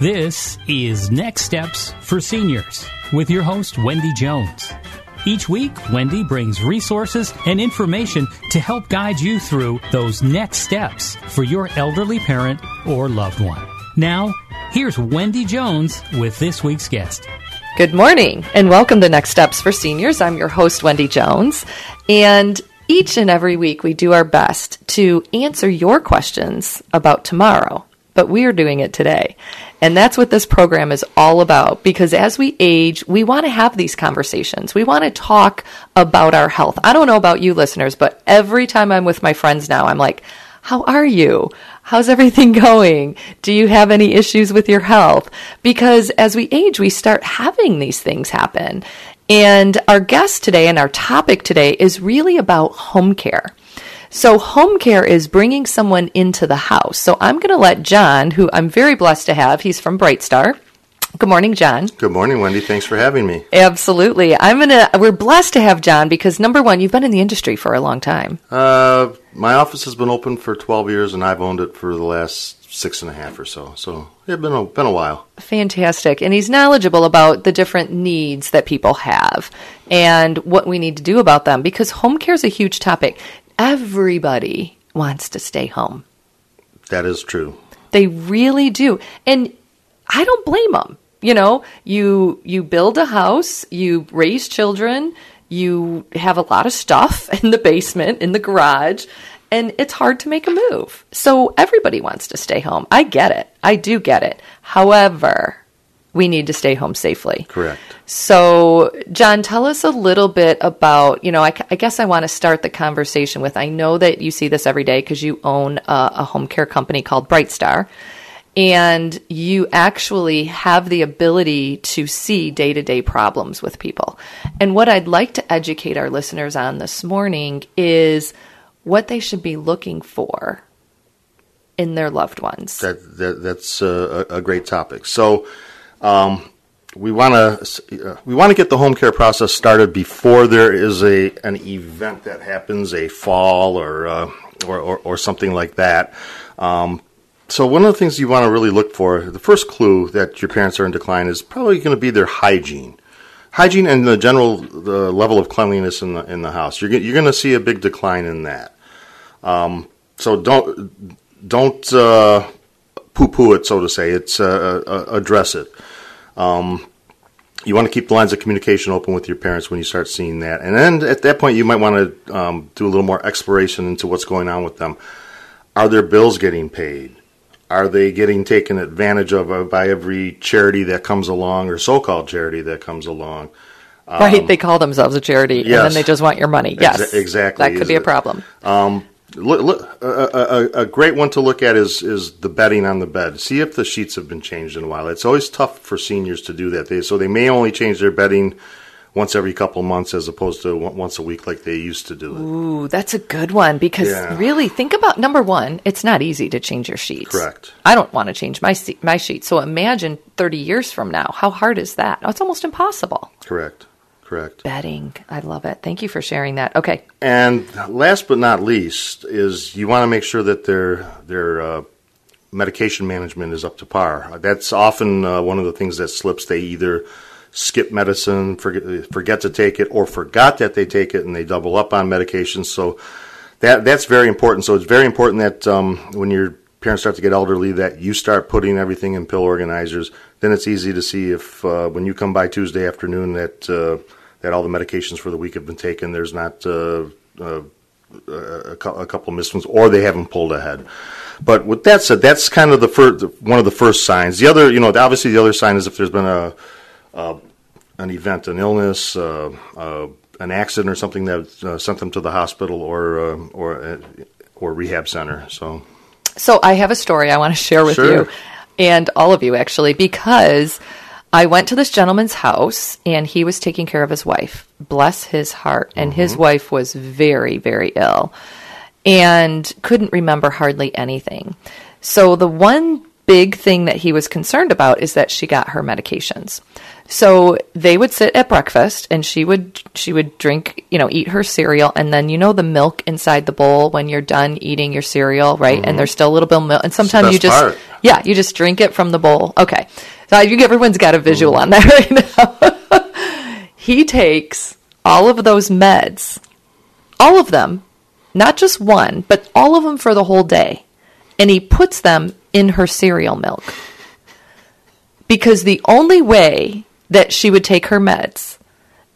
This is Next Steps for Seniors with your host, Wendy Jones. Each week, Wendy brings resources and information to help guide you through those next steps for your elderly parent or loved one. Now, here's Wendy Jones with this week's guest. Good morning and welcome to Next Steps for Seniors. I'm your host, Wendy Jones. And each and every week, we do our best to answer your questions about tomorrow, but we are doing it today. And that's what this program is all about because as we age, we want to have these conversations. We want to talk about our health. I don't know about you listeners, but every time I'm with my friends now, I'm like, how are you? How's everything going? Do you have any issues with your health? Because as we age, we start having these things happen. And our guest today and our topic today is really about home care. So, home care is bringing someone into the house. So, I'm going to let John, who I'm very blessed to have, he's from BrightStar. Good morning, John. Good morning, Wendy. Thanks for having me. Absolutely. I'm going to, we're blessed to have John because number one, you've been in the industry for a long time. Uh, my office has been open for 12 years and I've owned it for the last six and a half or so. So, it's been a, been a while. Fantastic. And he's knowledgeable about the different needs that people have and what we need to do about them because home care is a huge topic everybody wants to stay home. That is true. They really do. And I don't blame them. You know, you you build a house, you raise children, you have a lot of stuff in the basement, in the garage, and it's hard to make a move. So everybody wants to stay home. I get it. I do get it. However, we need to stay home safely. Correct. So, John, tell us a little bit about, you know, I, I guess I want to start the conversation with I know that you see this every day because you own a, a, home care company called BrightStar, and you actually have the ability to see day to day problems with people. And what I'd like to educate our listeners on this morning is what they should be looking for in their loved ones. That, that that's a, a great topic. So, um, we want to uh, we want to get the home care process started before there is a an event that happens, a fall or uh, or, or, or, something like that. Um, so one of the things you want to really look for, the first clue that your parents are in decline is probably going to be their hygiene. Hygiene and the general the level of cleanliness in the in the house. You're you're going to see a big decline in that. Um, so don't don't uh, poo poo it, so to say. It's uh, uh, address it. Um, you want to keep the lines of communication open with your parents when you start seeing that. And then at that point, you might want to um, do a little more exploration into what's going on with them. Are their bills getting paid? Are they getting taken advantage of uh, by every charity that comes along or so called charity that comes along? Um, right, they call themselves a charity yes. and then they just want your money. Yes, Exa- exactly. That could is be a problem. Um, Look, look, a, a, a, great one to look at is is the bedding on the bed. See if the sheets have been changed in a while. It's always tough for seniors to do that. They, so they may only change their bedding once every couple months as opposed to once a week like they used to do it. Ooh, that's a good one because Yeah. really think about number one, it's not easy to change your sheets. Correct. I don't want to change my my sheets. So imagine 30 years from now, how hard is that? It's almost impossible. Correct. Correct. Bedding, I love it. Thank you for sharing that. Okay, And last but not least is you want to make sure that their their uh, medication management is up to par. That's often uh, one of the things that slips. They either skip medicine, forget, forget to take it, or forgot that they take it, and they double up on medications. So that that's very important. So it's very important that um, when your parents start to get elderly, that you start putting everything in pill organizers. Then it's easy to see if uh, when you come by Tuesday afternoon that uh, that all the medications for the week have been taken. There's not uh, uh, a, cou- a couple missed ones, or they haven't pulled ahead. But with that said, that's kind of the first, one of the first signs. The other, you know, obviously the other sign is if there's been a, a an event, an illness, uh, uh, an accident, or something that uh, sent them to the hospital or uh, or uh, or rehab center. So So I have a story I want to share with Sure. you and all of you actually because I went to this gentleman's house and he was taking care of his wife. Bless his heart. And his mm-hmm. wife was very, very ill and couldn't remember hardly anything. So the one big thing that he was concerned about is that she got her medications. So they would sit at breakfast and she would she would drink, you know, eat her cereal and then you know the milk inside the bowl when you're done eating your cereal, right? And there's still a little bit of milk and sometimes you just part. yeah, you just drink it from the bowl. Okay. So you everyone's got a visual on that right now. he takes all of those meds, all of them, not just one, but all of them for the whole day, and he puts them in her cereal milk. Because the only way that she would take her meds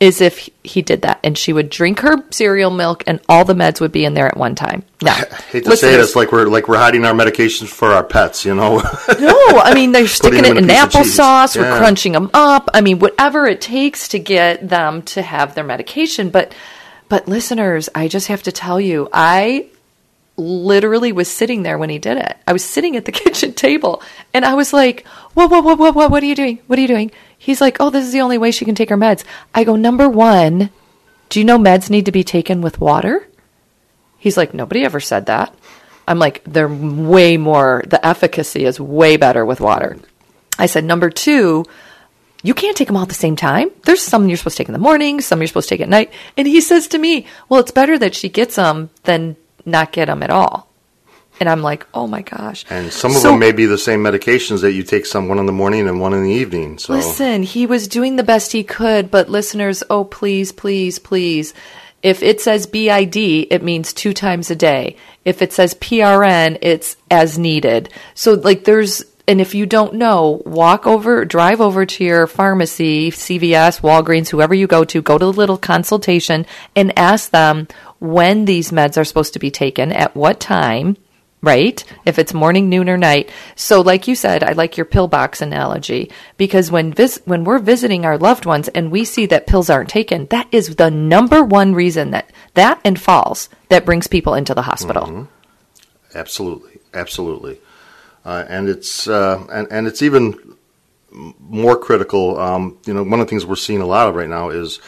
is if he did that, and she would drink her cereal milk, and all the meds would be in there at one time. Now, hate to say it, it's like we're like we're hiding our medications for our pets. You know, No, I mean they're sticking it in in a piece of cheese. applesauce. We're crunching them up. I mean, whatever it takes to get them to have their medication. But, but listeners, I just have to tell you, I literally was sitting there when he did it. I was sitting at the kitchen table, and I was like, "Whoa, whoa, whoa, whoa, whoa! What are you doing? What are you doing?" He's like, "Oh, this is the only way she can take her meds." I go, "Number one, do you know meds need to be taken with water?" He's like, nobody ever said that. I'm like, they're way more, the efficacy is way better with water. I said, number two, you can't take them all at the same time. There's some you're supposed to take in the morning, some you're supposed to take at night. And he says to me, well, it's better that she gets them than not get them at all. And I'm like, oh my gosh. and some of So- them may be the same medications that you take some one in the morning and one in the evening. So Listen, he was doing the best he could, but listeners, oh please, please, please. If it says BID, it means two times a day. If it says PRN, it's as needed. So like there's and if you don't know, walk over, drive over to your pharmacy, CVS, Walgreens, whoever you go to, go to the little consultation and ask them when these meds are supposed to be taken, at what time, right? If it's morning, noon, or night. So, like you said, I like your pill box analogy because when vis- when we're visiting our loved ones and we see that pills aren't taken, that is the number one reason that that and falls that brings people into the hospital. Absolutely, absolutely, uh, and it's uh, and and it's even more critical. Um, you know, one of the things we're seeing a lot of right now is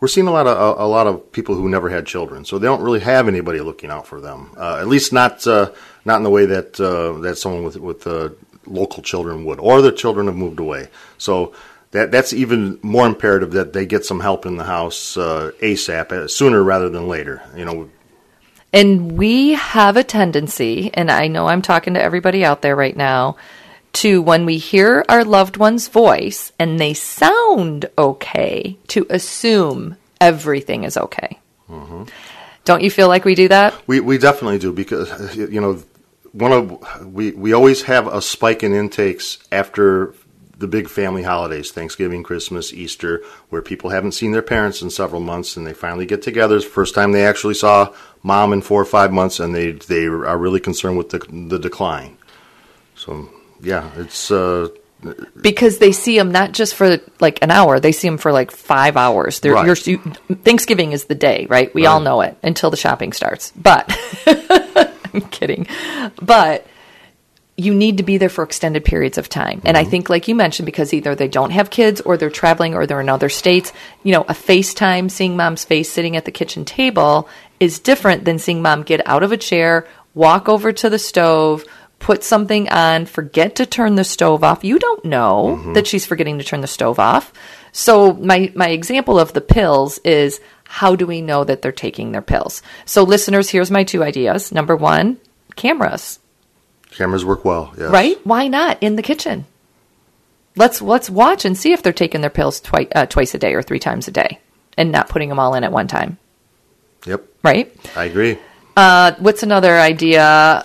we're seeing a lot of a, a lot of people who never had children, so they don't really have anybody looking out for them. Uh, at least not uh, not in the way that uh, that someone with with uh, local children would, or their children have moved away. So. That, that's even more imperative that they get some help in the house uh, ASAP, uh, sooner rather than later. You know, And we have a tendency, and I know I'm talking to everybody out there right now, to when we hear our loved one's voice and they sound okay, to assume everything is okay. Don't you feel like we do that? We we definitely do because you know one of we we always have a spike in intakes after the big family holidays, Thanksgiving, Christmas, Easter, where people haven't seen their parents in several months and they finally get together. It's the first time they actually saw mom in four or five months and they they are really concerned with the the decline. So yeah, it's uh, Because they see them not just for like an hour, they see them for like five hours. They're, Right. you're, you, Thanksgiving is the day, right? We all know it until the shopping starts. But I'm kidding. But you need to be there for extended periods of time. And I mm-hmm. think, like you mentioned, because either they don't have kids or they're traveling or they're in other states, you know, a FaceTime, seeing mom's face sitting at the kitchen table is different than seeing mom get out of a chair, walk over to the stove, put something on, forget to turn the stove off. You don't know mm-hmm. that she's forgetting to turn the stove off. So my my example of the pills is how do we know that they're taking their pills? So listeners, here's my two ideas. Number 1, cameras Cameras work well. Yes. right? Why not in the kitchen? Let's let's watch and see if they're taking their pills twice uh, twice a day or three times a day, and not putting them all in at one time, Yep. right? I agree. Uh, what's another idea?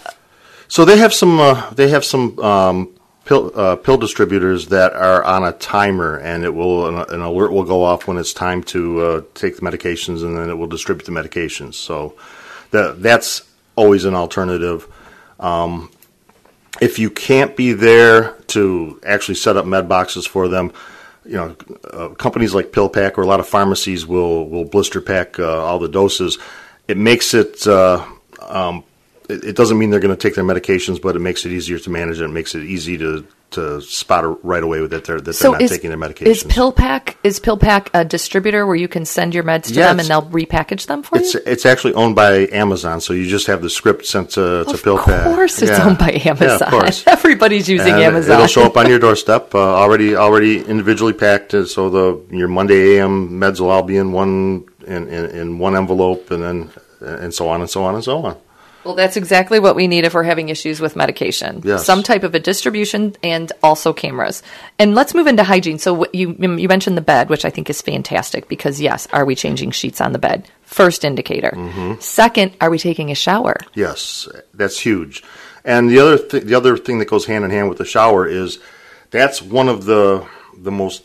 So they have some. Uh, they have some um, pill uh, pill distributors that are on a timer, and it will an, alert will go off when it's time to uh, take the medications, and then it will distribute the medications. So that that's always an alternative. Um, if you can't be there to actually set up med boxes for them, you know, uh, companies like PillPack or a lot of pharmacies will will blister pack uh, all the doses. It makes it. Uh, um, it, it doesn't mean they're going to take their medications, but it makes it easier to manage. It makes it easy to to spot right away that they're that they're not is, taking their medications. is PillPack is PillPack a distributor where you can send your meds to Yeah, them and they'll repackage them for it's you? it's actually owned by Amazon, so you just have the script sent to to Of PillPack. course, it's Yeah. owned by Yeah, Amazon. of course. Everybody's using And Amazon. It'll show up on your doorstep, uh, already already individually packed. uh, So the your Monday AM meds will all be in one in, in, in one envelope, and then and so on and so on and so on. Well, that's exactly what we need if we're having issues with medication. Yes. Some type of a distribution and also cameras. And let's move into hygiene. So you you mentioned the bed, which I think is fantastic because yes, are we changing sheets on the bed? First indicator. Mm-hmm. Second, are we taking a shower? Yes, that's huge. And the other th- the other thing that goes hand in hand with the shower is that's one of the the most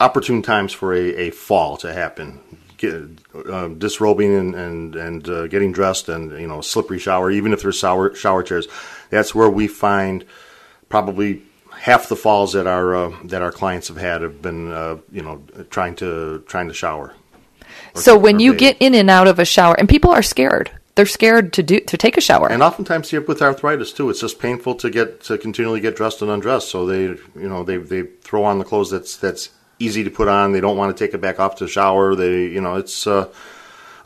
opportune times for a, a fall to happen. Get, uh, disrobing and and and uh, getting dressed and you know slippery shower even if there's shower shower chairs that's where we find probably half the falls that our uh, that our clients have had have been uh, you know trying to trying to shower Or- So when you bathe. get in and out of a shower, and people are scared. They're scared to do to take a shower. And oftentimes here with arthritis too, it's just painful to get to continually get dressed and undressed. So they, you know, they they throw on the clothes that's that's easy to put on. They don't want to take it back off to shower. They, you know, it's uh,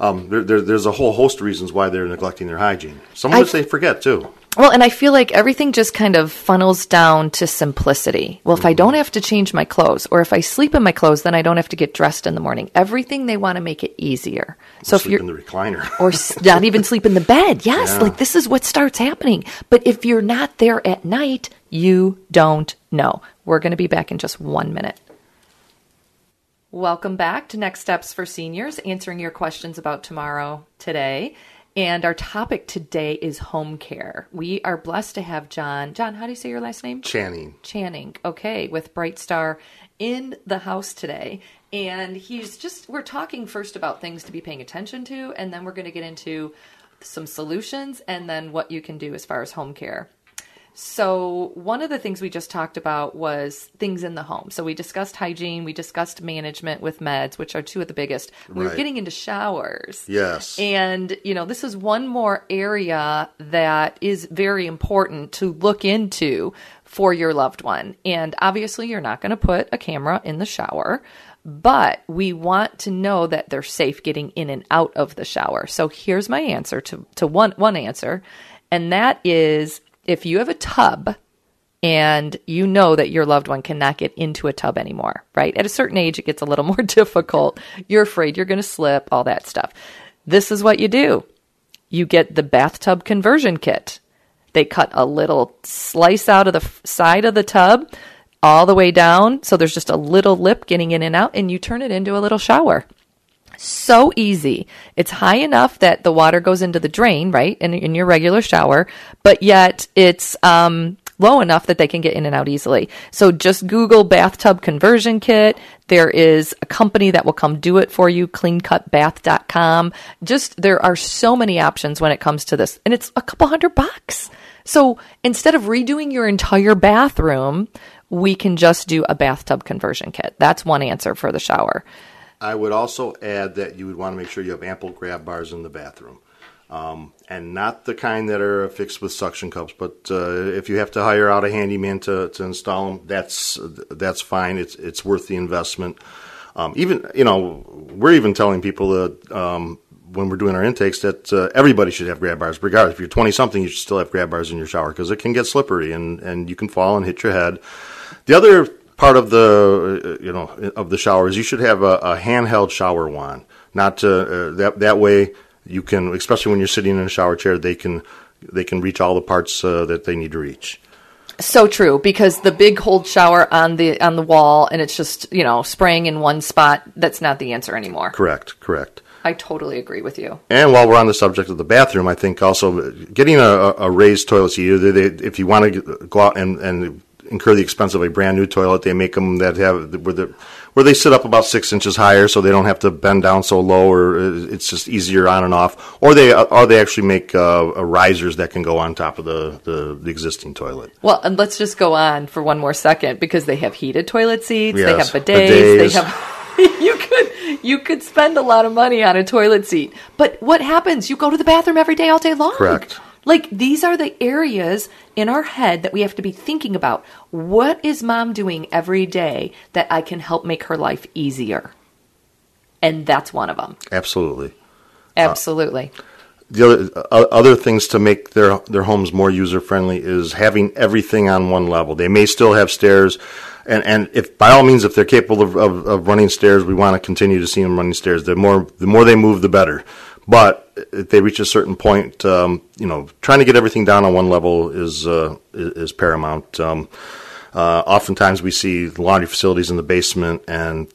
um, there, there, there's a whole host of reasons why they're neglecting their hygiene. Some of I- which they forget too. Well, and I feel like everything just kind of funnels down to simplicity. Well, if I don't have to change my clothes, or if I sleep in my clothes, then I don't have to get dressed in the morning. Everything they want to make it easier. So if Sleep you're in the recliner. or not even sleep in the bed. Yes, Yeah. like this is what starts happening. But if you're not there at night, you don't know. We're going to be back in just one minute. Welcome back to Next Steps for Seniors, answering your questions about tomorrow today. And our topic today is home care. We are blessed to have John. John, how do you say your last name? Channing. Channing, okay, with BrightStar in the house today. And he's just, we're talking first about things to be paying attention to, and then we're going to get into some solutions and then what you can do as far as home care. So, one of the things we just talked about was things in the home. So, we discussed hygiene, we discussed management with meds, which are two of the biggest. We were getting into showers. Yes. And, you know, this is one more area that is very important to look into for your loved one. And obviously, you're not going to put a camera in the shower, but we want to know that they're safe getting in and out of the shower. So here's my answer to, to one, one answer, and that is if you have a tub and you know that your loved one cannot get into a tub anymore, right? At a certain age, it gets a little more difficult. You're afraid you're going to slip, all that stuff. This is what you do you get the bathtub conversion kit. They cut a little slice out of the side of the tub all the way down. So there's just a little lip getting in and out, and you turn it into a little shower. So easy. It's high enough that the water goes into the drain, right, in, in your regular shower, but yet it's um, low enough that they can get in and out easily. So just Google bathtub conversion kit. There is a company that will come do it for you, cleancutbath.com. Just there are so many options when it comes to this, and it's a couple hundred bucks. So instead of redoing your entire bathroom, we can just do a bathtub conversion kit. That's one answer for the shower. I would also add that you would want to make sure you have ample grab bars in the bathroom. Um, and not the kind that are fixed with suction cups. But uh, if you have to hire out a handyman to, to install them, that's that's fine. It's it's worth the investment. Um, even you know, we're even telling people that um, when we're doing our intakes that uh, everybody should have grab bars, regardless. If you're 20 something, you should still have grab bars in your shower because it can get slippery and and you can fall and hit your head. The other part of the uh, you know of the shower is you should have a, a handheld shower wand. Not to, uh, that that way you can, especially when you're sitting in a shower chair, they can they can reach all the parts uh, that they need to reach. So true because the big hold shower on the on the wall and it's just you know spraying in one spot. That's not the answer anymore. Correct. Correct. I totally agree with you. And while we're on the subject of the bathroom, I think also getting a, a raised toilet seat. If you want to go out and, and incur the expense of a brand new toilet. They make them that have where the where they sit up about six inches higher, so they don't have to bend down so low, or uh, it's just easier on and off. Or they uh, or they actually make uh, uh, risers that can go on top of the, the, the existing toilet. Well, and let's just go on for one more second because they have heated toilet seats, Yes, they have bidets, bidets. they have. you could you could spend a lot of money on a toilet seat, but what happens? You go to the bathroom every day, all day long. Correct. Like these are the areas in our head that we have to be thinking about. What is mom doing every day that I can help make her life easier? And that's one of them. Absolutely. Absolutely. The other uh, other things to make their their homes more user friendly is having everything on one level. They may still have stairs, and and if by all means if they're capable of, of, of running stairs, we want to continue to see them running stairs. The more the more they move, the better. But if they reach a certain point, um, you know, trying to get everything down on one level is uh, is, paramount. Um, uh, oftentimes, we see laundry facilities in the basement, and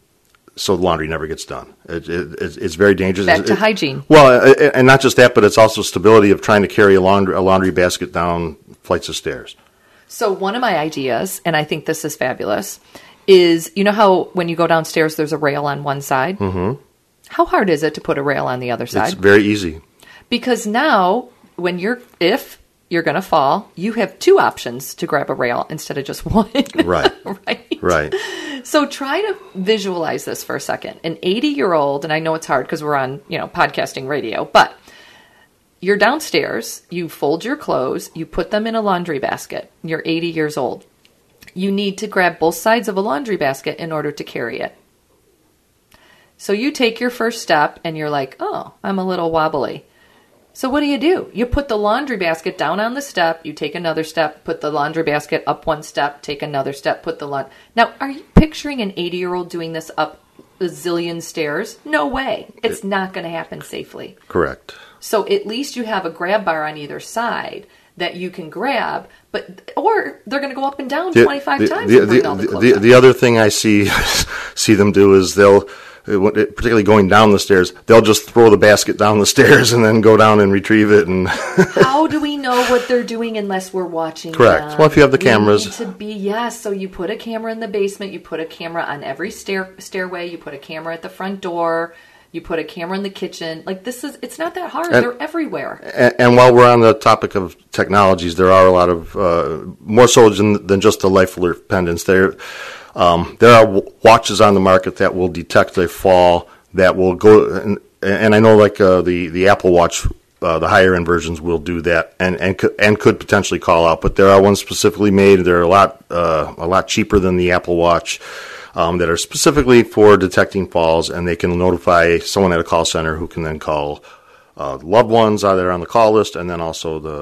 so the laundry never gets done. It, it, it's, very dangerous. Back to It- hygiene. Well, uh, and not just that, but it's also stability of trying to carry a laundry a laundry basket down flights of stairs. So one of my ideas, and I think this is fabulous, is you know how when you go downstairs there's a rail on one side? Mm-hmm. How hard is it to put a rail on the other side? It's very easy. because now when you're if you're going to fall, you have two options to grab a rail instead of just one. Right. right. Right. So try to visualize this for a second. An 80 year old, and I know it's hard because we're on, you know, podcasting radio, but you're downstairs, you fold your clothes, you put them in a laundry basket. You're 80 years old. You need to grab both sides of a laundry basket in order to carry it. So you take your first step and you're like, oh, I'm a little wobbly. So what do you do? You put the laundry basket down on the step, you take another step, put the laundry basket up one step, take another step, put the laundry. Now, are you picturing an 80 year old doing this up a zillion stairs? No way. It's not going to happen safely. Correct. So at least you have a grab bar on either side that you can grab, but or they're going to go up and down 25 times The, and bring the, all the the, the, the other thing I see see them do is they'll, Uh, uh, particularly going down the stairs, they'll just throw the basket down the stairs and then go down and retrieve it. And How do we know what they're doing unless we're watching? Correct. them? Well, if you have the cameras. to be yes. So you put a camera in the basement. You put a camera on every stair stairway. You put a camera at the front door. You put a camera in the kitchen. Like this is. It's not that hard. And- they're everywhere. And, and while we're on the topic of technologies, there are a lot of uh, more so than, than just the life alert pendants. There, um, there are w- watches on the market that will detect a fall that will go. And, and I know, like uh, the the Apple Watch, uh, the higher end versions will do that, and and could, and could potentially call out. But there are ones specifically made. They're a lot uh, a lot cheaper than the Apple Watch. Um, that are specifically for detecting falls, and they can notify someone at a call center who can then call uh, loved ones that are on the call list, and then also the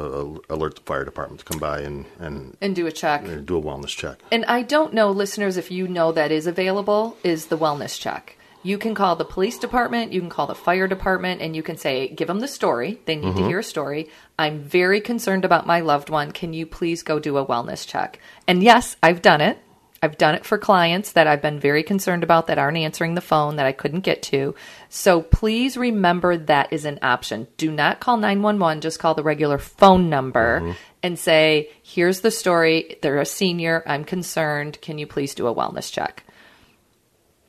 uh, alert the fire department to come by and and And do a check. uh, do a wellness check. And I don't know, listeners, if you know that is available, is the wellness check. You can call the police department, you can call the fire department, and you can say, give them the story. They need to Mhm. hear a story. I'm very concerned about my loved one. Can you please go do a wellness check? And yes, I've done it. I've done it for clients that I've been very concerned about that aren't answering the phone that I couldn't get to. So please remember that is an option. Do not call 911, just call the regular phone number mm-hmm. and say, here's the story. They're a senior. I'm concerned. Can you please do a wellness check?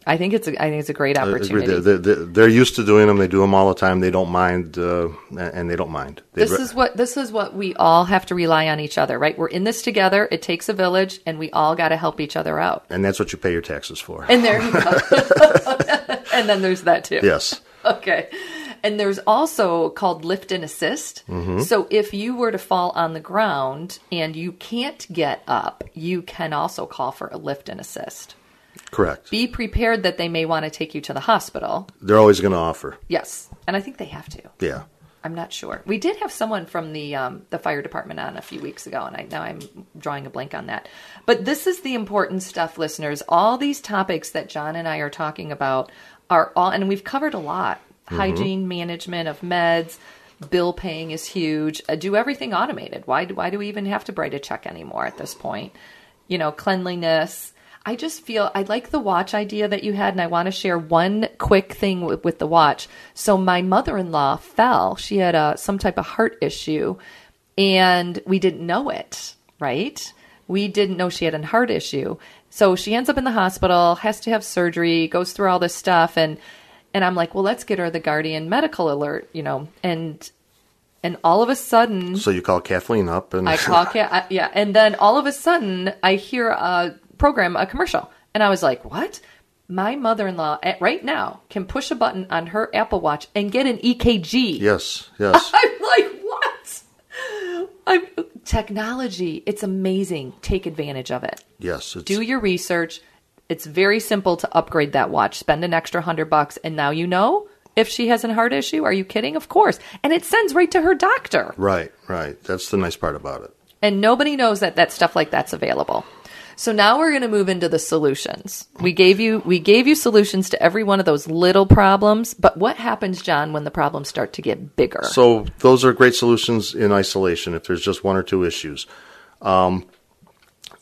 I think it's a, I think it's a great Uh, opportunity. They're, they're, they're used to doing them. They do them all the time. They don't mind, uh, and they don't mind. They this is what this is what we all have to rely on each other, right? We're in this together. It takes a village, and we all got to help each other out. and that's what you pay your taxes for. And there you go. and then there's that too. Yes. Okay. And there's also called lift and assist. Mm-hmm. So if you were to fall on the ground and you can't get up, you can also call for a lift and assist. Correct. Be prepared that they may want to take you to the hospital. They're always going to offer. Yes, and I think they have to. Yeah. I'm not sure. We did have someone from the um, the fire department on a few weeks ago, and I now I'm drawing a blank on that. But this is the important stuff, listeners. All these topics that John and I are talking about are all, and we've covered a lot. Mm-hmm. Hygiene management of meds, bill paying is huge. Uh, do everything automated. Why do, why do we even have to write a check anymore at this point? You know, cleanliness. I just feel I like the watch idea that you had, and I want to share one quick thing with, with the watch. So my mother-in-law fell; she had a some type of heart issue, and we didn't know it. Right? We didn't know she had a heart issue, so she ends up in the hospital, has to have surgery, goes through all this stuff, and and I'm like, well, let's get her the Guardian medical alert, you know, and and all of a sudden, So you call Kathleen up and I call I- yeah, and then all of a sudden I hear a program, a commercial, and I was like, "What?" My mother-in-law eh, right now can push a button on her Apple Watch and get an EKG. Yes, yes. I'm like, "What?" I'm technology. It's amazing. Take advantage of it. yes. Do your research. It's very simple to upgrade that watch. Spend an extra hundred bucks, and now you know if she has a heart issue. Are you kidding? Of course. And it sends right to her doctor. right, right. That's the nice part about it. And nobody knows that that stuff like that's available. So now we're going to move into the solutions. We gave you we gave you solutions to every one of those little problems, but what happens, John, when the problems start to get bigger? So those are great solutions in isolation if there's just one or two issues. Um,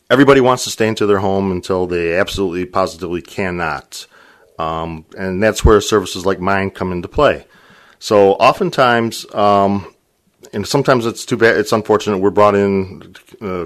everybody wants to stay into their home until they absolutely positively cannot. Um, and that's where services like mine come into play. So oftentimes, um, and sometimes it's too bad, it's unfortunate, we're brought in uh,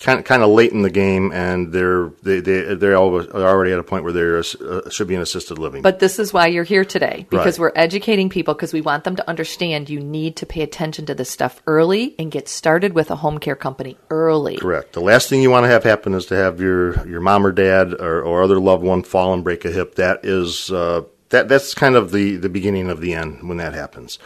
kind of, kind of late in the game, and they're they they they're al- already at a point where there uh, should be an assisted living. But this is why you're here today because Right. we're educating people because we want them to understand you need to pay attention to this stuff early and get started with a home care company early. Correct. The last thing you want to have happen is to have your, your mom or dad or, or other loved one fall and break a hip. That is uh, that that's kind of the, the beginning of the end when that happens.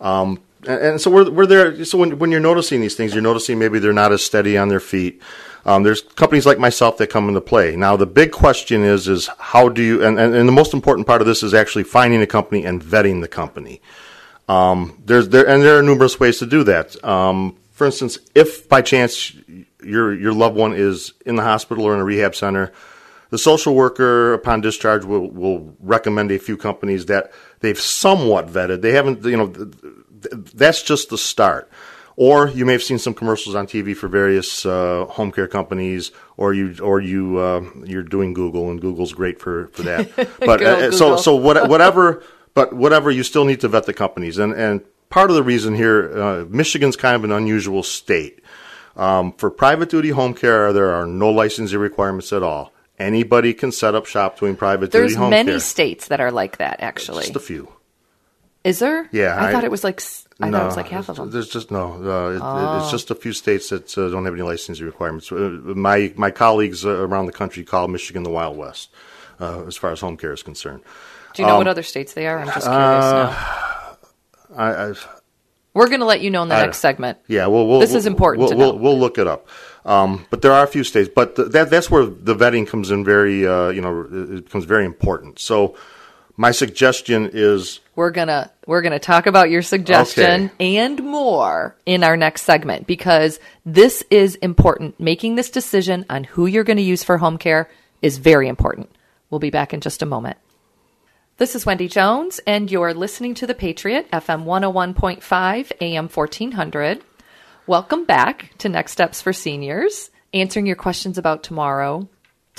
Um, and, so we're, we're there. So when, when you're noticing these things, you're noticing maybe they're not as steady on their feet. Um, there's companies like myself that come into play. Now the big question is is how do you and, and, and the most important part of this is actually finding a company and vetting the company. Um, there's there and there are numerous ways to do that. Um, for instance, if by chance your your loved one is in the hospital or in a rehab center, the social worker upon discharge will will recommend a few companies that they've somewhat vetted. They haven't, you know, that's just the start. Or you may have seen some commercials on TV for various uh, home care companies, or you or you uh, you're doing Google, and Google's great for for that. But uh, so so what, whatever, but whatever, you still need to vet the companies, and and part of the reason here, uh, Michigan's kind of an unusual state. Um, for private duty home care, there are no licensing requirements at all. Anybody can set up shop doing private There's duty home care. There's many states that are like that actually. Just a few. Is there? Yeah, I, I- thought it was like I thought it was like half of them. There's just no. Uh, it, Oh. It's just a few states that uh, don't have any licensing requirements. Uh, my my colleagues uh, around the country call Michigan the Wild West, uh, as far as home care is concerned. Do you know um, what other states they are? I'm just curious uh, now. I, I, We're going to let you know in the I- next segment. Yeah, well, we'll This we'll- is important We'll, to we'll, know. we'll look it up. Um, but there are a few states, but th- that that's where the vetting comes in very, uh, you know, it becomes very important. So, my suggestion is We're gonna we're gonna talk about your suggestion and more in our next segment because this is important. Making this decision on who you're going to use for home care is very important. We'll be back in just a moment. This is Wendy Jones, and you're listening to The Patriot, FM 101.5, AM 1400. Welcome back to Next Steps for Seniors, answering your questions about tomorrow,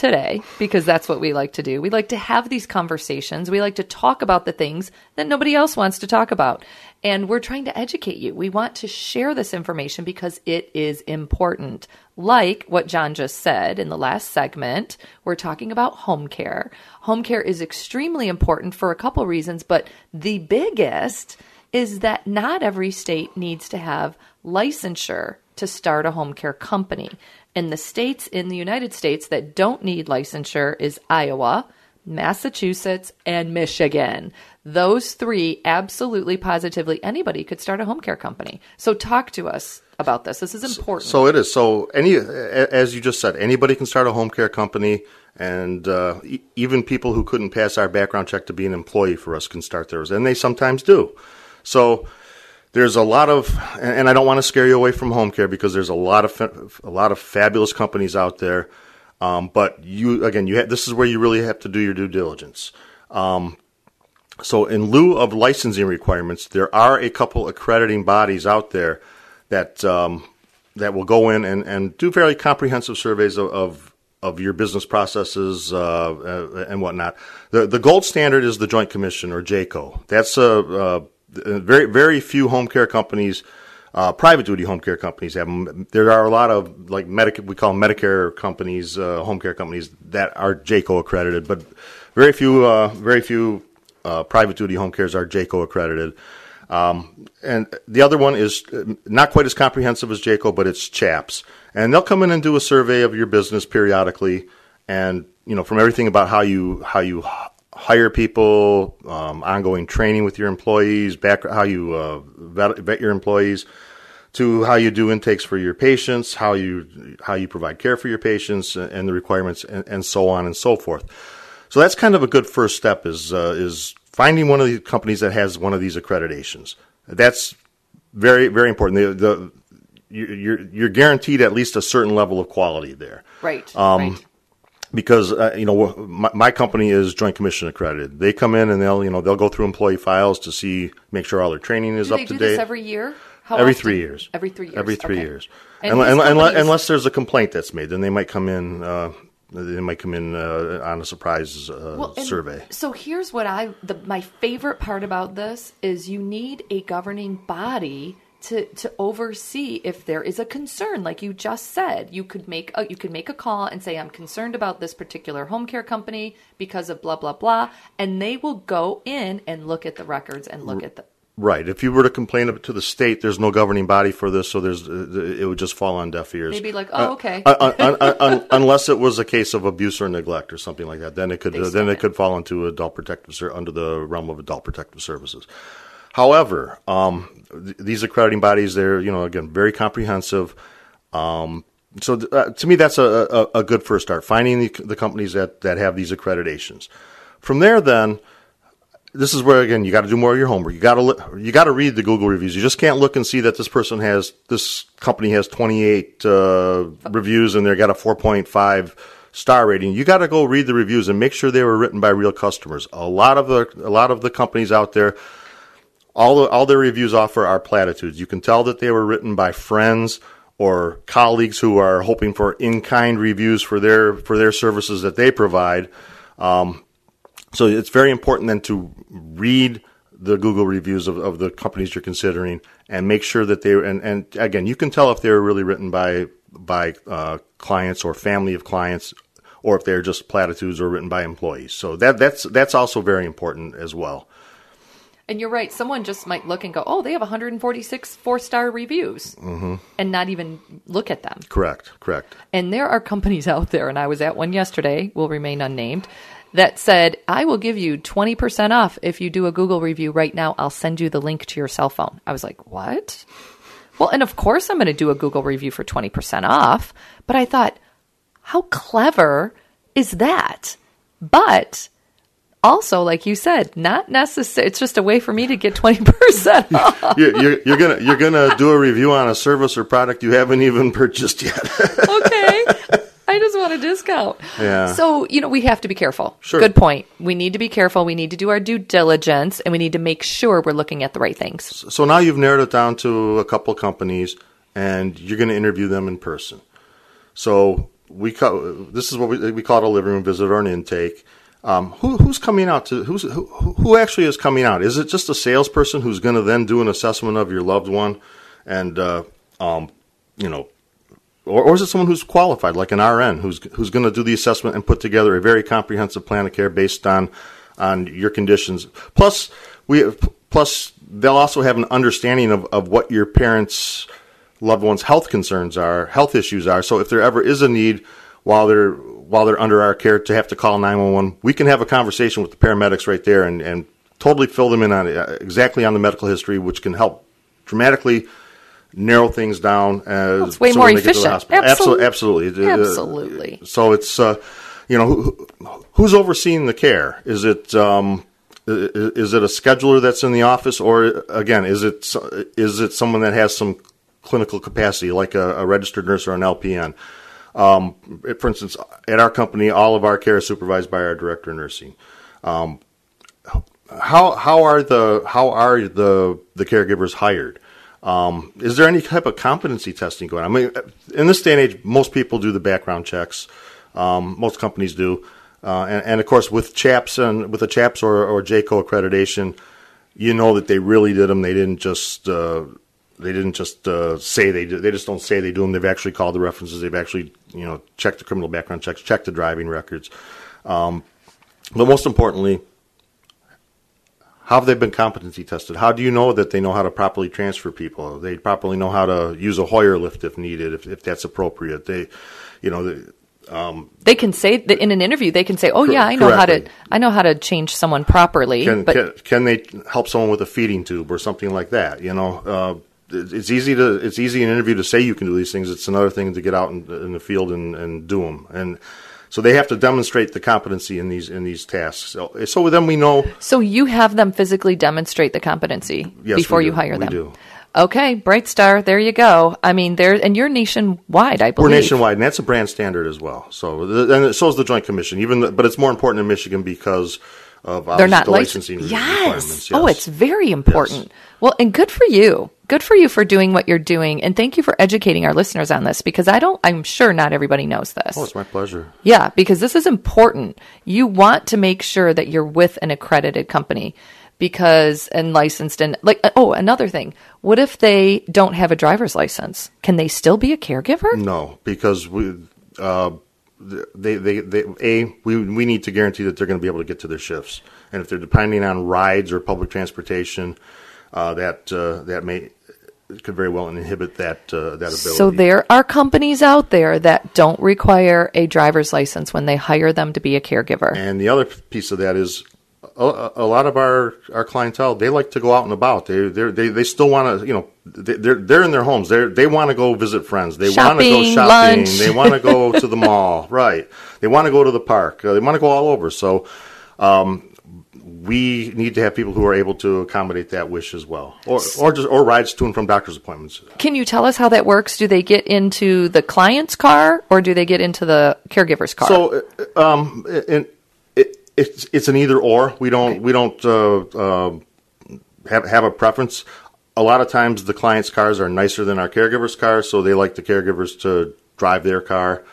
today, because that's what we like to do. We like to have these conversations. We like to talk about the things that nobody else wants to talk about. And we're trying to educate you. We want to share this information because it is important. Like what John just said in the last segment, we're talking about home care. Home care is extremely important for a couple reasons, but the biggest is that not every state needs to have licensure to start a home care company. And the states in the United States that don't need licensure is Iowa, Massachusetts, and Michigan. Those three, absolutely, positively, anybody could start a home care company. So, talk to us about this. This is important. So it is. So any, as you just said, anybody can start a home care company, and uh, e- even people who couldn't pass our background check to be an employee for us can start theirs, and they sometimes do. So there's a lot of, and I don't want to scare you away from home care because there's a lot of a lot of fabulous companies out there. Um, but you again, you this is where you really have to do your due diligence. Um, so, in lieu of licensing requirements, there are a couple accrediting bodies out there that um, that will go in and, and do fairly comprehensive surveys of, of, of your business processes uh, uh, and whatnot. The the gold standard is the Joint Commission or JCAHO. That's a very very few home care companies. Uh, private duty home care companies have them. There are a lot of like Medic, we call Medicare companies, uh, home care companies that are JCAHO accredited, but very few, uh, very few uh, private duty home cares are JCAHO accredited. Um, and the other one is not quite as comprehensive as JCAHO, but it's CHAPS. And they'll come in and do a survey of your business periodically, and you know from everything about how you how you hire people, um, ongoing training with your employees, back how you uh, vet, vet your employees, to how you do intakes for your patients, how you how you provide care for your patients, and the requirements, and, and so on and so forth. So that's kind of a good first step is uh, is finding one of the companies that has one of these accreditations. That's very very important. The, the you're you're guaranteed at least a certain level of quality there. Right. Um, right. Because uh, you know my, my company is Joint Commission accredited. They come in and they'll you know they'll go through employee files to see make sure all their training is do up to do date. this every year? How every often? three years. Every three years. Every three Okay. years. And And, and- companies- unless there's a complaint that's made, then they might come in. Uh, they might come in uh, on a surprise uh, Well, survey. So here's what I the my favorite part about this is you need a governing body to to oversee if there is a concern like you just said you could make a, you could make a call and say I'm concerned about this particular home care company because of blah blah blah and they will go in and look at the records and look at the Right. If you were to complain to the state, there's no governing body for this, so there's uh, it would just fall on deaf ears. They'd be like, "Oh, okay." Uh, un- un- un- un- unless it was a case of abuse or neglect or something like that, then it could uh, then it it. could fall into adult protective under the realm of adult protective services. However, um, th- these accrediting bodies, they're you know again very comprehensive. Um, so th- uh, to me, that's a, a, a good first start. Finding the, the companies that, that have these accreditations. From there, then this is where again you got to do more of your homework. You got to you got to read the Google reviews. You just can't look and see that this person has this company has 28 uh, reviews and they got a 4.5 star rating. You got to go read the reviews and make sure they were written by real customers. A lot of the a lot of the companies out there all the, all their reviews offer are platitudes. You can tell that they were written by friends or colleagues who are hoping for in-kind reviews for their for their services that they provide. Um, so it's very important then to read the Google reviews of, of the companies you're considering and make sure that they and, and again you can tell if they're really written by by uh, clients or family of clients or if they're just platitudes or written by employees. So that that's that's also very important as well. And you're right. Someone just might look and go, "Oh, they have 146 four-star reviews," hmm and not even look at them. Correct, correct. And there are companies out there, and I was at one yesterday, will remain unnamed, that said, I will give you 20% off if you do a Google review right now. I'll send you the link to your cell phone. I was like, what? Well, and of course I'm going to do a Google review for 20% off. But I thought, how clever is that? But also, like you said, not necessary. It's just a way for me to get 20% you're, you're, you're gonna you're gonna do a review on a service or product you haven't even purchased yet. okay. I just want a discount. Yeah. So, you know, we have to be careful. Sure. Good point. We need to be careful. We need to do our due diligence and we need to make sure we're looking at the right things. so now you've narrowed it down to a couple companies, and you're going to interview them in person. So we call this is what we, we call it a living room visit or an intake. Um, who, who's coming out to who's who, who actually is coming out? Is it just a salesperson who's going to then do an assessment of your loved one, and uh, um, you know, or, or is it someone who's qualified, like an RN, who's who's going to do the assessment and put together a very comprehensive plan of care based on on your conditions? Plus, we have, plus they'll also have an understanding of, of what your parents' loved ones' health concerns are, health issues are. So if there ever is a need while they're while they're under our care to have to call 911, we can have a conversation with the paramedics right there and, and totally fill them in on uh, exactly on the medical history, which can help dramatically narrow things down. As it's way so more they get to efficient. Absolutely. Absolutely, absolutely, Uh, So it's uh, you know who, who's overseeing the care? Is it um, is it a scheduler that's in the office, or again, is it is it someone that has some clinical capacity, like a, a registered nurse or an LPN? Um, for instance, at our company, all of our care is supervised by our director of nursing. Um, how how are the how are the the caregivers hired? Um, is there any type of competency testing going on? I mean, in this day and age, most people do the background checks. Um, most companies do, uh, and, and of course, with CHAPS and with the CHAPS or, or JCAHO accreditation, you know that they really did them. They didn't just uh, they didn't just uh, say they. They just don't say they do them. They've actually called the references. They've actually you know check the criminal background checks, check the driving records. Um, but most importantly, how have they been competency tested? How do you know that they know how to properly transfer people? They properly know how to use a Hoyer lift if needed, if, if that's appropriate. They, you know, the, um, They can say that in an interview. They can say, "Oh yeah, I know how to. I know how to change someone properly." can, but can can they help someone with a feeding tube or something like that? You know, uh, it's easy to it's easy in an interview to say you can do these things. It's another thing to get out in, in the field and, and do them. And so they have to demonstrate the competency in these in these tasks. So, so then we know so you have them physically demonstrate the competency Yes, before you hire We them. do. Okay, BrightStar. There you go. I mean, there and you're nationwide. I believe. We're nationwide, and that's a brand standard as well. So, and so is the Joint Commission. Even, the, but it's more important in Michigan because of They're not licensing Yes. requirements. Oh, it's very important. Well, and good for you. Good for you for doing what you're doing, and thank you for educating our listeners on this because I don't. I'm sure not everybody knows this. Oh, it's my pleasure. Yeah, because this is important. You want to make sure that you're with an accredited company because and licensed and like oh, another thing. What if they don't have a driver's license? Can they still be a caregiver? No, because we, uh, they, they, they, a, we, we need to guarantee that they're going to be able to get to their shifts, and if they're depending on rides or public transportation, uh, that uh, that may could very well inhibit that uh, that ability. So there are companies out there that don't require a driver's license when they hire them to be a caregiver. And the other piece of that is a, a lot of our, our clientele they like to go out and about. They they they, they still want to you know they- they're they're in their homes. They they want to go visit friends. They want to go Shopping, lunch. They want to go to the mall. Right. They want to go to the park. Uh, they want to go all over. So. Um, we need to have people who are able to accommodate that wish as well, or or just or rides to and from doctor's appointments. Can you tell us how that works? Do they get into the client's car or do they get into the caregiver's car? So, uh, um, it, it's it's an either or. We don't we don't uh, uh, have have a preference. A lot of times, the clients' cars are nicer than our caregivers' cars, so they like the caregivers to drive their car.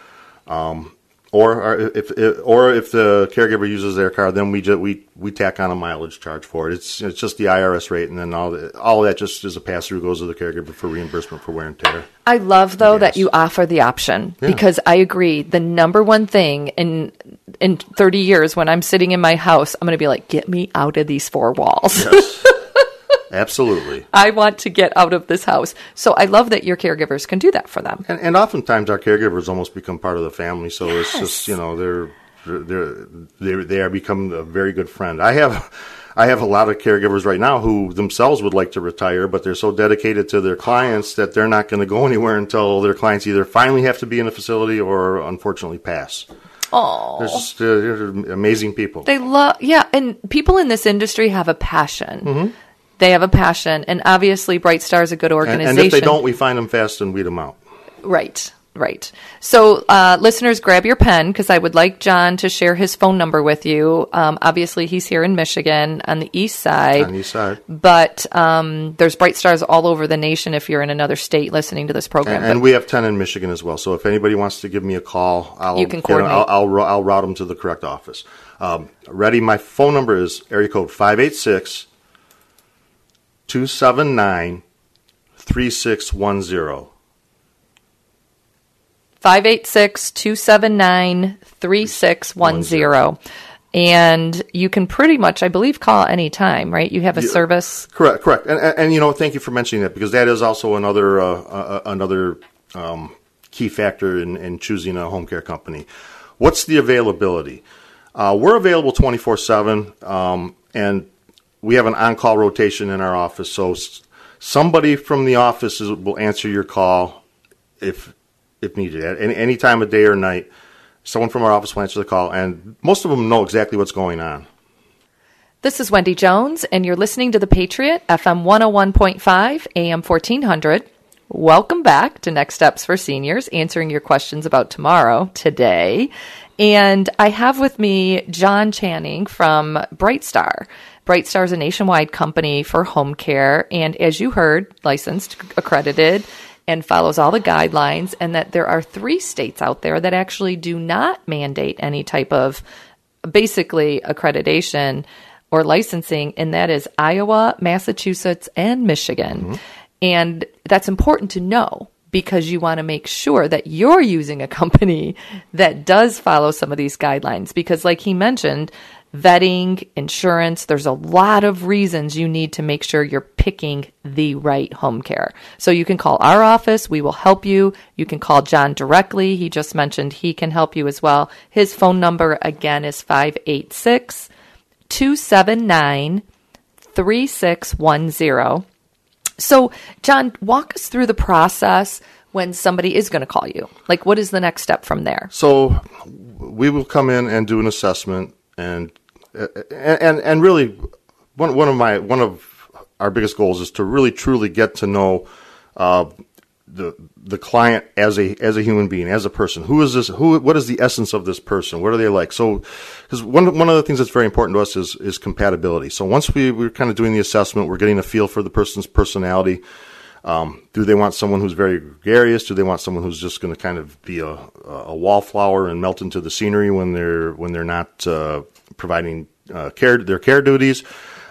Um, or if, or if the caregiver uses their car, then we just we we tack on a mileage charge for it. It's it's just the IRS rate, and then all the, all of that just as a pass through goes to the caregiver for reimbursement for wear and tear. I love though that you offer the option Yeah. because I agree. The number one thing in in 30 years when I'm sitting in my house, I'm going to be like, get me out of these four walls. Yes, absolutely. I want to get out of this house. So I love that your caregivers can do that for them. And, and oftentimes our caregivers almost become part of the family. So it's just you know they're they're they're they are become a very good friend. I have. I have a lot of caregivers right now who themselves would like to retire, but they're so dedicated to their clients that they're not going to go anywhere until their clients either finally have to be in a facility or unfortunately pass. Oh, They're just uh, they're amazing people. They love, yeah, and people in this industry have a passion. Mhm. They have a passion, and obviously, BrightStar is a good organization. and if they don't, we find them fast and weed them out. Right, right. So, uh, listeners, grab your pen because I would like John to share his phone number with you. Um, obviously, he's here in Michigan on the east side. On the east side. But um, there's BrightStars all over the nation if you're in another state listening to this program. And, and we have 10 in Michigan as well. So if anybody wants to give me a call, I'll, You can coordinate. I'll, I'll, I'll route them to the correct office. Um, ready? My phone number is area code 586 279 3610. 586 279 3610. And you can pretty much, I believe, call anytime, right? You have a Yeah. service. Correct, correct. And, and, and, you know, thank you for mentioning that because that is also another uh, uh, another um, key factor in, in choosing a home care company. what's the availability? Uh, we're available 24 7, um, and we have an on call rotation in our office. So somebody from the office will answer your call if if needed at any, any time of day or night. Someone from our office will answer the call, and most of them know exactly what's going on. This is Wendy Jones, and you're listening to The Patriot, FM 101.5, AM 1400. Welcome back to Next Steps for Seniors, answering your questions about tomorrow, today. And I have with me John Channing from BrightStar. BrightStar is a nationwide company for home care, and as you heard, licensed, accredited, and follows all the guidelines, and that there are three states out there that actually do not mandate any type of basically accreditation or licensing, and that is Iowa, Massachusetts, and Michigan. Mm-hmm. And that's important to know because you want to make sure that you're using a company that does follow some of these guidelines. Because, like he mentioned, vetting, insurance, there's a lot of reasons you need to make sure you're picking the right home care. So you can call our office, we will help you. You can call John directly. He just mentioned he can help you as well. His phone number again is 586 279 3610. So, John, walk us through the process when somebody is going to call you. Like, what is the next step from there? So we will come in and do an assessment, and and and really, one one of my one of our biggest goals is to really truly get to know uh, the the client as a as a human being, as a person. Who is this? Who? What is the essence of this person? What are they like? So, because one one of the things that's very important to us is is compatibility. So once we we're kind of doing the assessment, we're getting a feel for the person's personality. Um, do they want someone who's very gregarious? Do they want someone who's just going to kind of be a, a wallflower and melt into the scenery when they're when they're not uh, providing uh, care their care duties?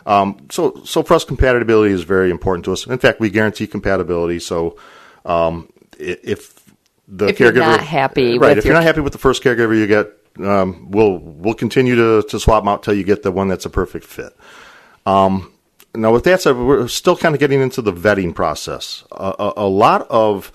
Um, so so for us, compatibility is very important to us. In fact, we guarantee compatibility. So um, if the If you're not happy right, if you're your- not happy with the first caregiver you get, um, we'll we'll continue to to swap them out till you get the one that's a perfect fit. Um, now, with that said, we're still kind of getting into the vetting process. A, a, a lot of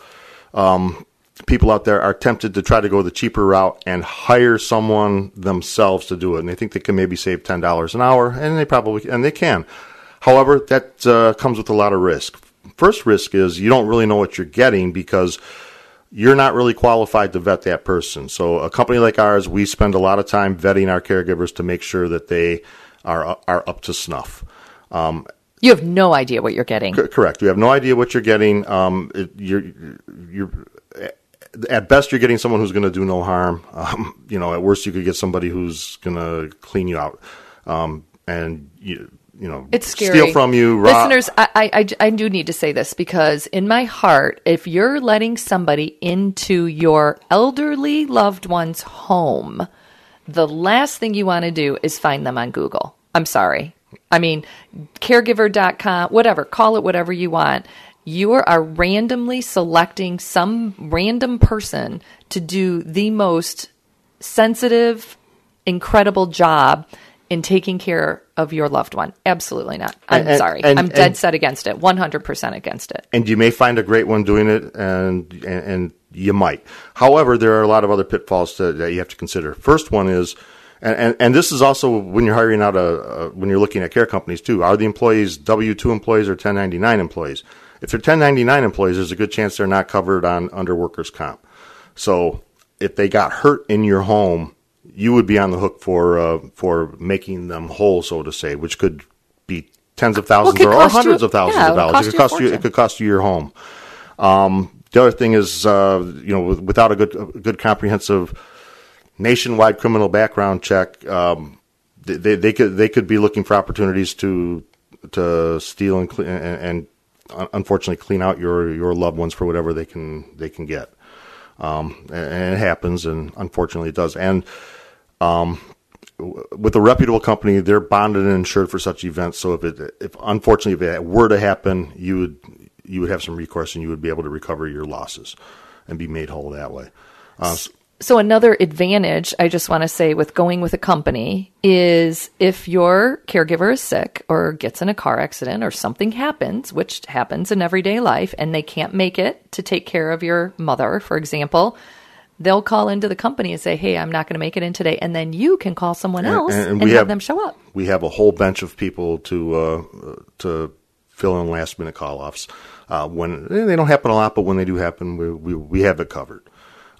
um, people out there are tempted to try to go the cheaper route and hire someone themselves to do it, and they think they can maybe save ten dollars an hour, and they probably and they can. However, that uh, comes with a lot of risk. First risk is you don't really know what you're getting because you're not really qualified to vet that person. So a company like ours, we spend a lot of time vetting our caregivers to make sure that they are are up to snuff. Um, You have no idea what you're getting. c- correct. You have no idea what you're getting. Um, it, you're you're at best you're getting someone who's going to do no harm. Um, you know, at worst you could get somebody who's going to clean you out um, and you you know It's scary. steal from you. rob- Listeners, I, I, I, I do need to say this because in my heart, if you're letting somebody into your elderly loved one's home, the last thing you want to do is find them on Google. I'm sorry. I mean, caregiver.com, whatever, call it whatever you want. You are randomly selecting some random person to do the most sensitive, incredible job in taking care of your loved one. Absolutely not. I'm And- sorry. and- I'm dead and- set against it. 100% against it. and you may find a great one doing it, and and, and you might. However, there are a lot of other pitfalls to, that you have to consider. First one is, and, and, and this is also when you're hiring out a, a when you're looking at care companies too. Are the employees W two employees or 1099 employees? If they're 1099 employees, there's a good chance they're not covered on under workers comp. So if they got hurt in your home, you would be on the hook for uh, for making them whole, so to say, which could be tens of thousands could or, or cost you- hundreds of thousands yeah, of dollars. It could cost you. It could cost you your home. Um, the other thing is, uh, you know, without a good, a good comprehensive nationwide criminal background check, um, they, they, could they could be looking for opportunities to to steal and, cle- and, and unfortunately clean out your, your loved ones for whatever they can they can get. Um, and, it happens, and unfortunately it does. And um, with a reputable company, they're bonded and insured for such events. So if it, if unfortunately if it were to happen, you would you would have some recourse and you would be able to recover your losses and be made whole that way. Uh, s- So another advantage I just want to say with going with a company is if your caregiver is sick or gets in a car accident or something happens, which happens in everyday life, and they can't make it to take care of your mother, for example, they'll call into the company and say, "Hey, I'm not going to make it in today," and then you can call someone And- else and and, we have, have- them show up. We have a whole bench of people to uh, to fill in last minute call offs. Uh, when they don't happen a lot, but when they do happen, we we, we have it covered.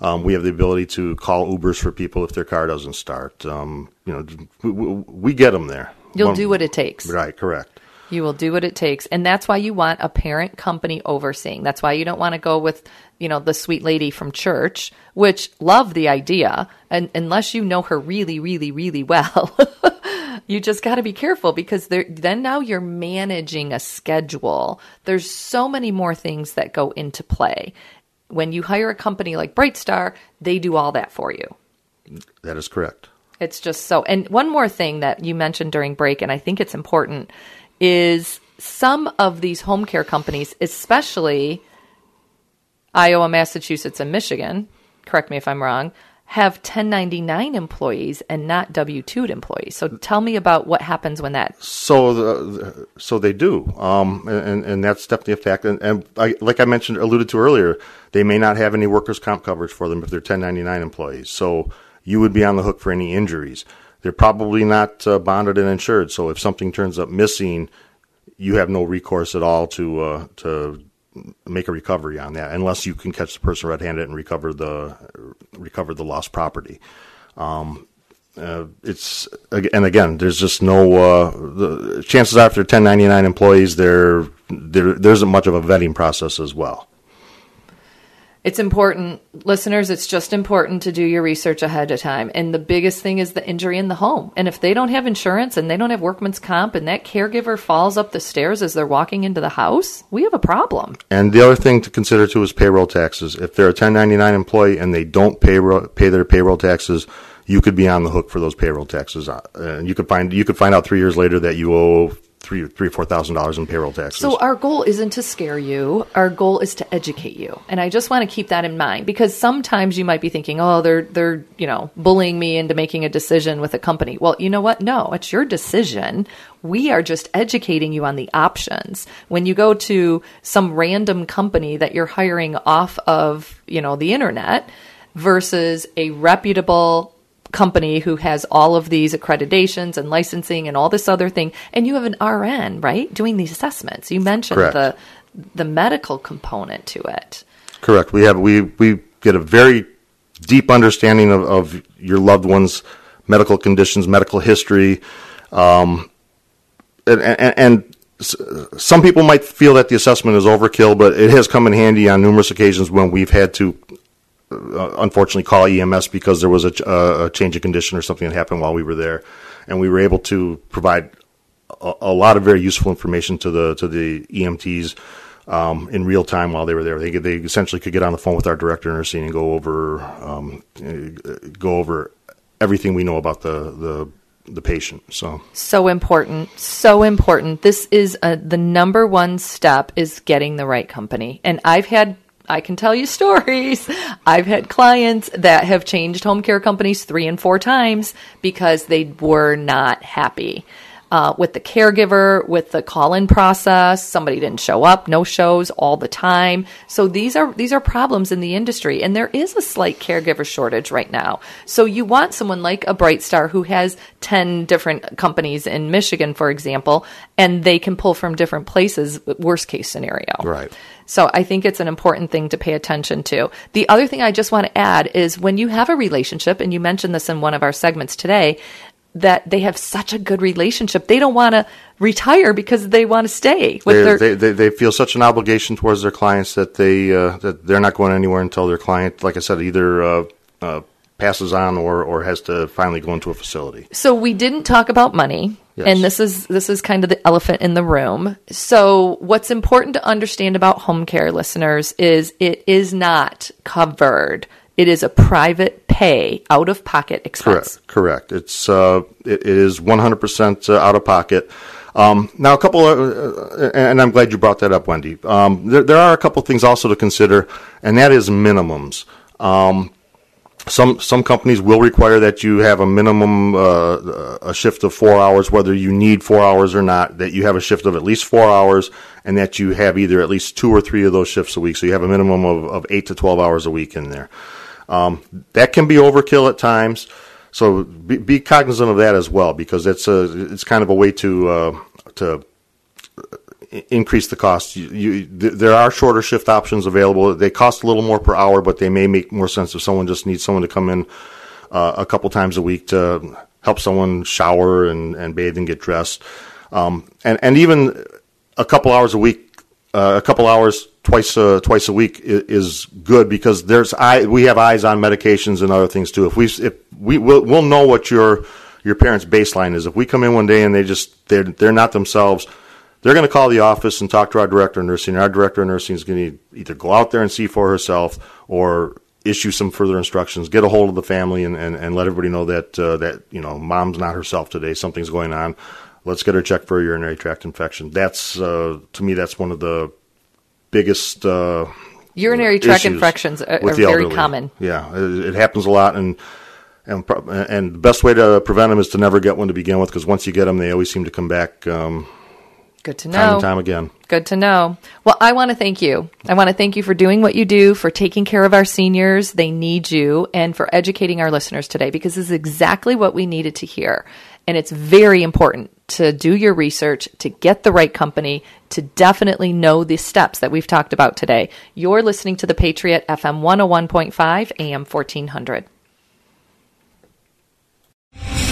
Um, we have the ability to call Ubers for people if their car doesn't start. Um, you know, we, we, we get them there. You'll One- do what it takes. Right, correct. You will do what it takes. And that's why you want a parent company overseeing. That's why you don't want to go with, you know, the sweet lady from church, which love the idea. And unless you know her really, really, really well, you just got to be careful because there, then now you're managing a schedule. There's so many more things that go into play. When you hire a company like BrightStar, they do all that for you. That is correct. It's just so. And one more thing that you mentioned during break, and I think it's important, is some of these home care companies, especially Iowa, Massachusetts, and Michigan, correct me if I'm wrong, have 1099 employees and not W 2 employees. So tell me about what happens when that. So, the, so they do, um, and and that's definitely a fact. And, and I, like I mentioned, alluded to earlier, they may not have any workers' comp coverage for them if they're 1099 employees. So you would be on the hook for any injuries. They're probably not uh, bonded and insured. So if something turns up missing, you have no recourse at all to uh, to make a recovery on that, unless you can catch the person red-handed and recover the recover the lost property. Um, uh, it's and again, there's just no uh, the chances if 1099 employees, there there there isn't much of a vetting process as well. It's important, listeners, it's just important to do your research ahead of time. And the biggest thing is the injury in the home. And if they don't have insurance and they don't have workman's comp and that caregiver falls up the stairs as they're walking into the house, we have a problem. And the other thing to consider too is payroll taxes. If they're a 1099 employee and they don't pay pay their payroll taxes, you could be on the hook for those payroll taxes. Uh, And you could find you could find out three years later that you owe three three four thousand dollars in payroll taxes. So our goal isn't to scare you. Our goal is to educate you. And I just want to keep that in mind because sometimes you might be thinking, "Oh, they're they're, you know, bullying me into making a decision with a company." Well, you know what? No, it's your decision. We are just educating you on the options. When you go to some random company that you're hiring off of, you know, the internet versus a reputable company who has all of these accreditations and licensing and all this other thing and you have an RN, right, doing these assessments. You mentioned Correct. the the medical component to it. Correct. We have we we get a very deep understanding of, of your loved one's medical conditions, medical history, um, and, and, and some people might feel that the assessment is overkill, but it has come in handy on numerous occasions when we've had to. Uh, unfortunately, call EMS because there was a, uh, a change of condition or something that happened while we were there, and we were able to provide a, a lot of very useful information to the to the EMTs um, in real time while they were there. They they essentially could get on the phone with our director of nursing and go over um, go over everything we know about the the the patient. So So important, so important. This is a, the number one step is getting the right company. And I've had I can tell you stories. I've had clients that have changed home care companies three and four times because they were not happy. Uh, with the caregiver, with the call-in process, somebody didn't show up, no shows all the time. So these are these are problems in the industry, and there is a slight caregiver shortage right now. So you want someone like a BrightStar who has ten different companies in Michigan, for example, and they can pull from different places. Worst case scenario, right. So I think it's an important thing to pay attention to. The other thing I just want to add is when you have a relationship, and you mentioned this in one of our segments today, that they have such a good relationship, they don't want to retire because they want to stay with They, their. they, they they feel such an obligation towards their clients that they uh, that they're not going anywhere until their client, like I said, either uh, uh, passes on or or has to finally go into a facility. So we didn't talk about money, Yes. and this is this is kind of the elephant in the room. So what's important to understand about home care listeners is it is not covered. It is a private pay, out of pocket expense. Correct. Correct. It's uh, it, it is 100% uh, out of pocket. Um, now, a couple, of, uh, and I'm glad you brought that up, Wendy. Um, there, there are a couple things also to consider, and that is minimums. Um, some some companies will require that you have a minimum uh, a shift of four hours, whether you need four hours or not. That you have a shift of at least four hours, and that you have either at least two or three of those shifts a week. So you have a minimum of, of eight to twelve hours a week in there. Um, that can be overkill at times. So be, be, cognizant of that as well, because it's a it's kind of a way to uh, to increase the cost. You, you, there are shorter shift options available. They cost a little more per hour, but they may make more sense if someone just needs someone to come in uh, a couple times a week to help someone shower and, and bathe and get dressed. Um, and and even a couple hours a week, uh, a couple hours twice uh, twice a week is, is, good because there's eye, we have eyes on medications and other things too. If we if we will we'll know what your your parents' baseline is. If we come in one day and they just they're they're not themselves, they're going to call the office and talk to our director of nursing. Our director of nursing is going to either go out there and see for herself or issue some further instructions, get a hold of the family, and, and, and let everybody know that uh, that you know mom's not herself today. Something's going on. Let's get her checked for a urinary tract infection. That's uh, to me that's one of the biggest uh, urinary tract infections are, are very common. Yeah, it, it, happens a lot, and and and the best way to prevent them is to never get one to begin with, because once you get them, they always seem to come back. Um, Good to know. Time and time again. Good to know. Well, I want to thank you. I want to thank you for doing what you do, for taking care of our seniors. They need you, and for educating our listeners today because this is exactly what we needed to hear. And it's very important to do your research, to get the right company, to definitely know the steps that we've talked about today. You're listening to The Patriot FM 101.5 AM 1400.